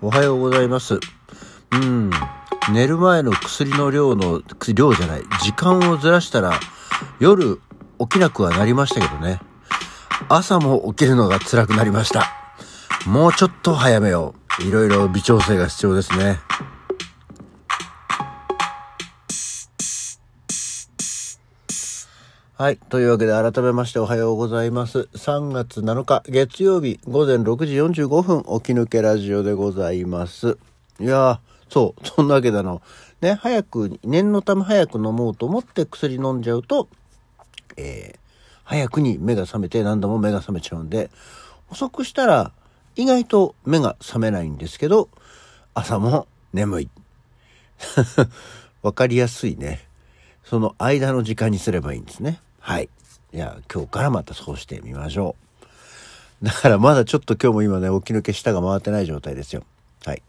おはようございます。うん。寝る前の薬の量の、量じゃない、時間をずらしたら、夜起きなくはなりましたけどね。朝も起きるのが辛くなりました。もうちょっと早めよう。いろいろ微調整が必要ですね。はい。というわけで改めましておはようございます。3月7日月曜日午前6時45分起き抜けラジオでございます。いやー、そう、そんなわけであの、ね、早く、念のため早く飲もうと思って薬飲んじゃうと、えー、早くに目が覚めて何度も目が覚めちゃうんで、遅くしたら意外と目が覚めないんですけど、朝も眠い。わかりやすいね。その間の時間にすればいいんですね。はい。いや、今日からまたそうしてみましょう。だからまだちょっと今日も今ね、起き抜け舌が回ってない状態ですよ。はい。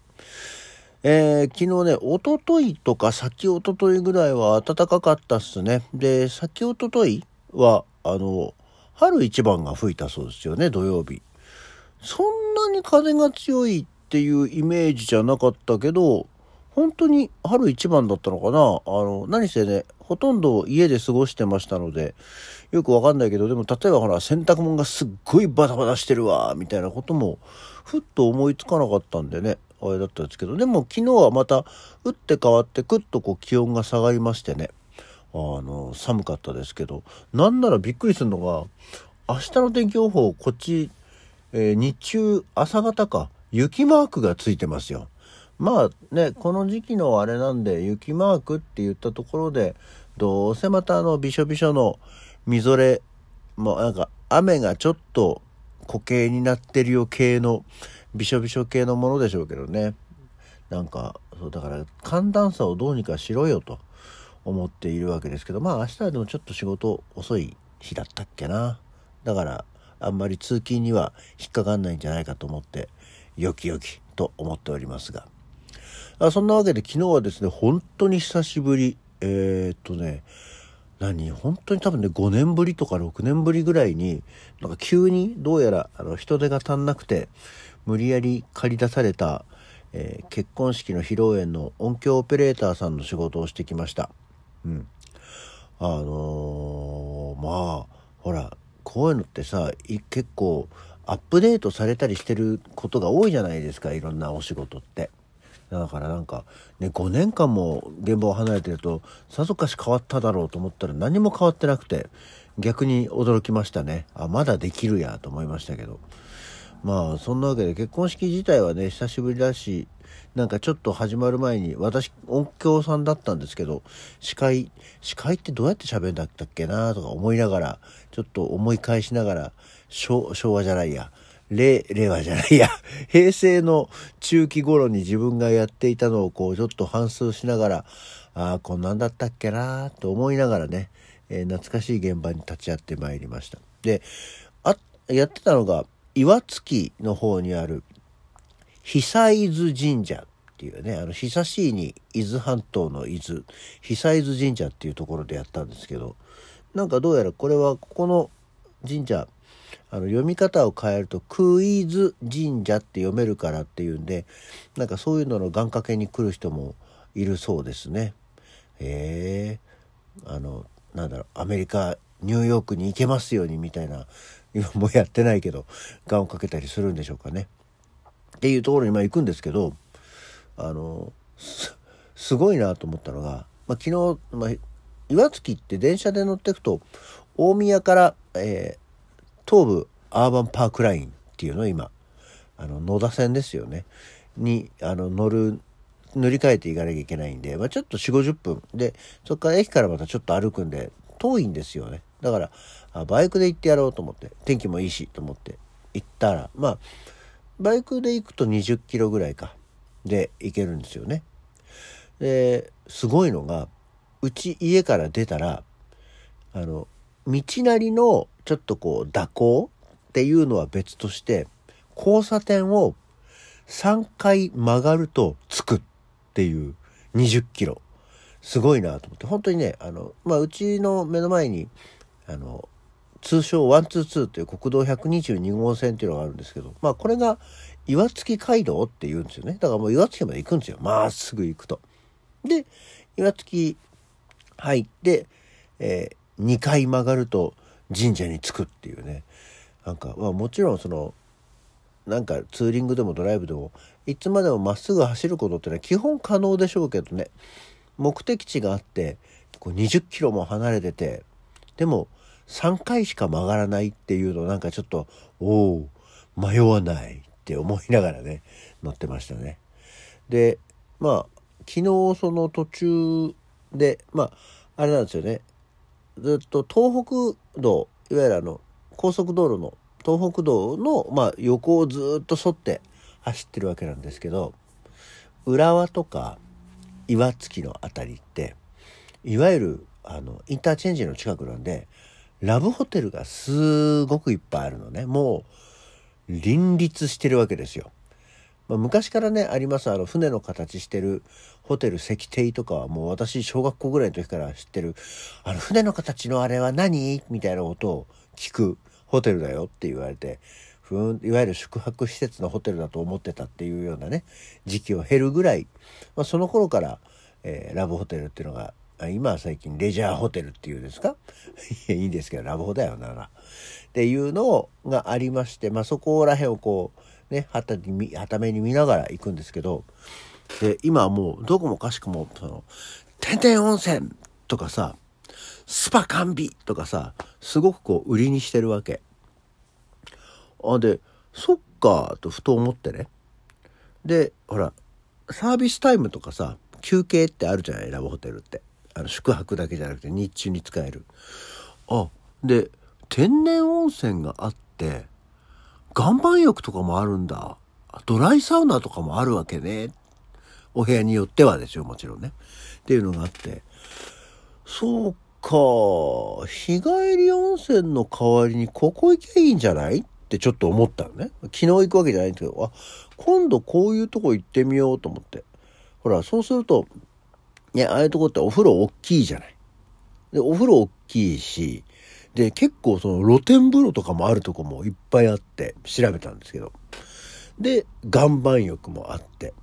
えー、昨日ね、おとといとか先おとといぐらいは暖かかったっすね。で、先おとといは、あの、春一番が吹いたそうですよね、土曜日。そんなに風が強いっていうイメージじゃなかったけど、本当に春一番だったのかな？あの、何せね、ほとんど家で過ごしてましたので、よくわかんないけど、でも例えばほら、洗濯物がすっごいバタバタしてるわ、みたいなことも、ふっと思いつかなかったんでね、あれだったんですけど、でも昨日はまた、打って変わって、くっとこう気温が下がりましてね、あの、寒かったですけど、なんならびっくりするのが、明日の天気予報、こっち、えー日中、朝方か、雪マークがついてますよ。まあね、この時期のあれなんで、雪マークって言ったところで、どうせまたあの、びしょびしょのみぞれ、もうなんか、雨がちょっと固形になってるよ系の、びしょびしょ系のものでしょうけどね。なんか、そう、だから、寒暖差をどうにかしろよと思っているわけですけど、まあ明日はでもちょっと仕事遅い日だったっけな。だから、あんまり通勤には引っかかんないんじゃないかと思って、よきよきと思っておりますが。あそんなわけで昨日はですね、本当に久しぶり、えー、っとね、何？本当に多分ね、5年ぶりとか6年ぶりぐらいに、なんか急にどうやらあの人手が足んなくて、無理やり借り出された、えー結婚式の披露宴の音響オペレーターさんの仕事をしてきました。うん。あのーまあ、ほら、こういうのってさ、結構アップデートされたりしてることが多いじゃないですか、いろんなお仕事って。だからなんか、ね、5年間も現場を離れてると、さぞかし変わっただろうと思ったら何も変わってなくて、逆に驚きましたね。あ、まだできるやと思いましたけど。まあ、そんなわけで結婚式自体はね、久しぶりだし、なんかちょっと始まる前に、私、音響さんだったんですけど、司会、司会ってどうやって喋るんだったっけなとか思いながら、ちょっと思い返しながら、昭和じゃないや、令、令和じゃないや、平成の中期頃に自分がやっていたのをこう、ちょっと反芻しながら、ああ、こんなんだったっけなと思いながらね、えー懐かしい現場に立ち会ってまいりました。で、あ、やってたのが、岩槻の方にある、久伊豆神社っていうね、あの、久しいに伊豆半島の伊豆、久伊豆神社っていうところでやったんですけど、なんかどうやらこれはここの神社、あの、読み方を変えると、クイズ神社って読めるからっていうんで、なんかそういうのの願掛けに来る人もいるそうですね。へえ、あの、なんだろう、アメリカ、ニューヨークに行けますようにみたいな、今もやってないけど、願をかけたりするんでしょうかね。っていうところにまあ行くんですけど、あの、すごいなと思ったのが、まあ、昨日、まあ、岩槻って電車で乗ってくと、大宮から、えー東武アーバンパークラインっていうの今、あの、野田線ですよね。に、あの、乗る、乗り換えていかなきゃいけないんで、まあ、ちょっと4、50分。で、そこから駅からまたちょっと歩くんで、遠いんですよね。だから、あバイクで行ってやろうと思って、天気もいいしと思って行ったら、まあ、バイクで行くと20キロぐらいか。で行けるんですよね。で、すごいのが、うち家から出たら、あの、道なりのちょっとこう蛇行っていうのは別として、交差点を3回曲がると着くっていう20キロ。すごいなと思って、本当にね、あの、まあ、うちの目の前に、あの、通称122っていう国道122号線っていうのがあるんですけど、まあこれが岩槻街道って言うんですよね。だからもう岩槻まで行くんですよ。まっすぐ行くと。で、岩槻入って、えー、2回曲がると神社に着くっていうね。なんか、まあもちろんその、なんかツーリングでもドライブでもいつまでもまっすぐ走ることってのは基本可能でしょうけどね目的地があってこう20キロも離れててでも3回しか曲がらないっていうのなんかちょっとおお迷わないって思いながらね乗ってましたね。でまあ昨日その途中でまああれなんですよねずっと東北道いわゆるあの高速道路の東北道の、まあ、横をずっと沿って走ってるわけなんですけど浦和とか岩槻の辺りっていわゆるあのインターチェンジの近くなんでラブホテルがすごくいっぱいあるのねもう林立してるわけですよ。まあ、昔からねありますあの船の形してるホテル石庭とかはもう私小学校ぐらいの時から知ってるあの船の形のあれは何？みたいなことを聞くホテルだよって言われてふんいわゆる宿泊施設のホテルだと思ってたっていうようなね時期を減るぐらい、まあ、その頃から、えー、ラブホテルっていうのが今は最近レジャーホテルっていうんですか？いいんですけどラブホだよならっていうのがありまして、まあ、そこら辺をこうねはたにはために見ながら行くんですけどで今はもうどこもかしくもその天然温泉とかさスパ完備とかさ、すごくこう売りにしてるわけ。あ、で、そっか、とふと思ってね。で、ほら、サービスタイムとかさ、休憩ってあるじゃないラブホテルって。あの、宿泊だけじゃなくて日中に使える。あ、で、天然温泉があって、岩盤浴とかもあるんだ。ドライサウナとかもあるわけね。お部屋によってはですよ、もちろんね。っていうのがあって。そうか、日帰り温泉の代わりにここ行けばいいんじゃない？ってちょっと思ったのね。昨日行くわけじゃないんですけど、あ、今度こういうとこ行ってみようと思って。ほら、そうすると、ね、ああいうとこってお風呂大きいじゃない。で、お風呂大きいし、で、結構その露天風呂とかもあるとこもいっぱいあって調べたんですけど。で、岩盤浴もあって、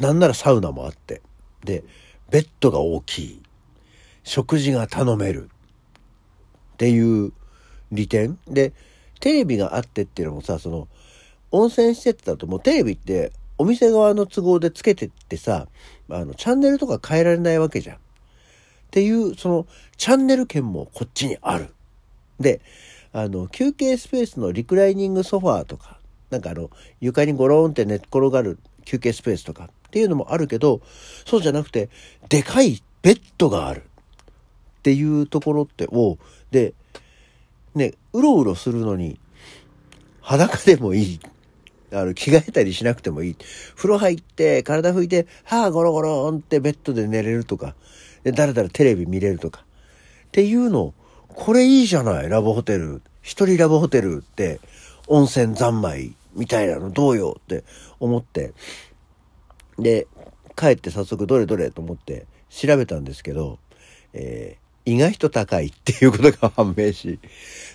なんならサウナもあって、で、ベッドが大きい。食事が頼めるっていう利点でテレビがあってっていうのもさその温泉施設だともうテレビってお店側の都合でつけてってさあのチャンネルとか変えられないわけじゃん。っていうそのチャンネル権もこっちにある。であの休憩スペースのリクライニングソファーとかなんかあの床にゴローンって寝っ転がる休憩スペースとかっていうのもあるけどそうじゃなくてでかいベッドがある。っていうところってを、で、ね、うろうろするのに、裸でもいい。あの、着替えたりしなくてもいい。風呂入って、体拭いて、はあ、ゴロゴロンってベッドで寝れるとか、で、だらだらテレビ見れるとか。っていうの、これいいじゃない、ラブホテル。一人ラブホテルって、温泉三昧みたいなのどうよって思って。で、帰って早速どれどれと思って調べたんですけど、え意外と高いっていうことが判明し、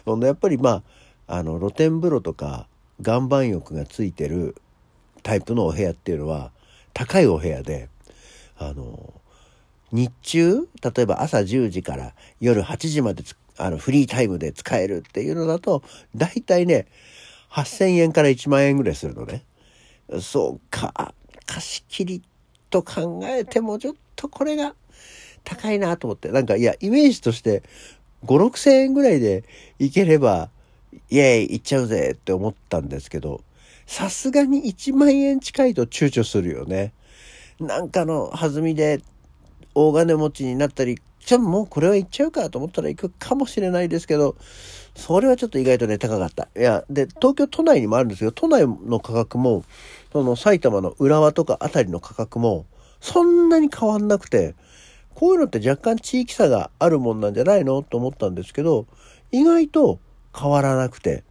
ほんでやっぱりまあ、あの、露天風呂とか岩盤浴がついてるタイプのお部屋っていうのは、高いお部屋で、あの、日中、例えば朝10時から夜8時まであのフリータイムで使えるっていうのだと、だいたいね、8000円から1万円ぐらいするのね。そうか、貸し切りと考えてもちょっとこれが高いなと思って。なんか、いや、イメージとして、5、6千円ぐらいで行ければ、イエーイ行っちゃうぜって思ったんですけど、さすがに1万円近いと躊躇するよね。なんかの弾みで大金持ちになったり、じゃあもうこれは行っちゃうかと思ったら行くかもしれないですけど、それはちょっと意外とね、高かった。いや、で、東京都内にもあるんですけど、都内の価格も、その埼玉の浦和とかあたりの価格も、そんなに変わんなくて、こういうのって若干地域差があるもんなんじゃないのと思ったんですけど、意外と変わらなくて、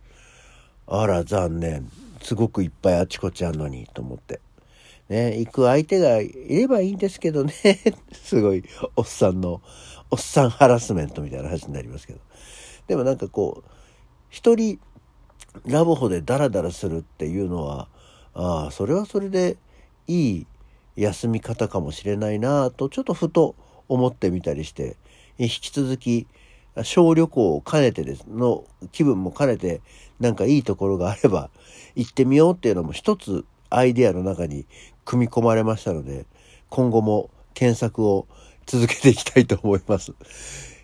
あら残念。すごくいっぱいあちこちあんのに、と思って。ね、行く相手がいればいいんですけどね。すごい、おっさんの、おっさんハラスメントみたいな話になりますけど。でもなんかこう、一人ラブホでダラダラするっていうのは、ああ、それはそれでいい休み方かもしれないなと、ちょっとふと思ってみたりして、引き続き、小旅行を兼ねてですの気分も兼ねてなんかいいところがあれば行ってみようっていうのも一つアイデアの中に組み込まれましたので今後も検索を続けていきたいと思います。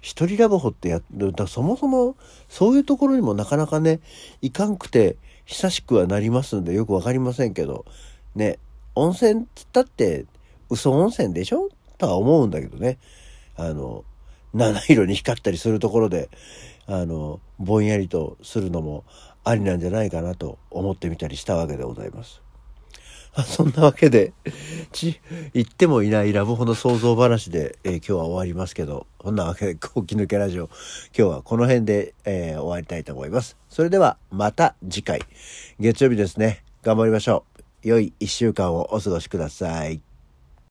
一人ラブホってやるだそもそもそういうところにもなかなかねいかんくて久しくはなりますんでよくわかりませんけどね温泉っつったって嘘温泉でしょ？とは思うんだけどねあの七色に光ったりするところで、あの、ぼんやりとするのもありなんじゃないかなと思ってみたりしたわけでございます。そんなわけで、ち、言ってもいないラブホの想像話で、えー、今日は終わりますけど、そんなわけで、後期抜けラジオ、今日はこの辺で、えー、終わりたいと思います。それでは、また次回、月曜日ですね。頑張りましょう。良い一週間をお過ごしください。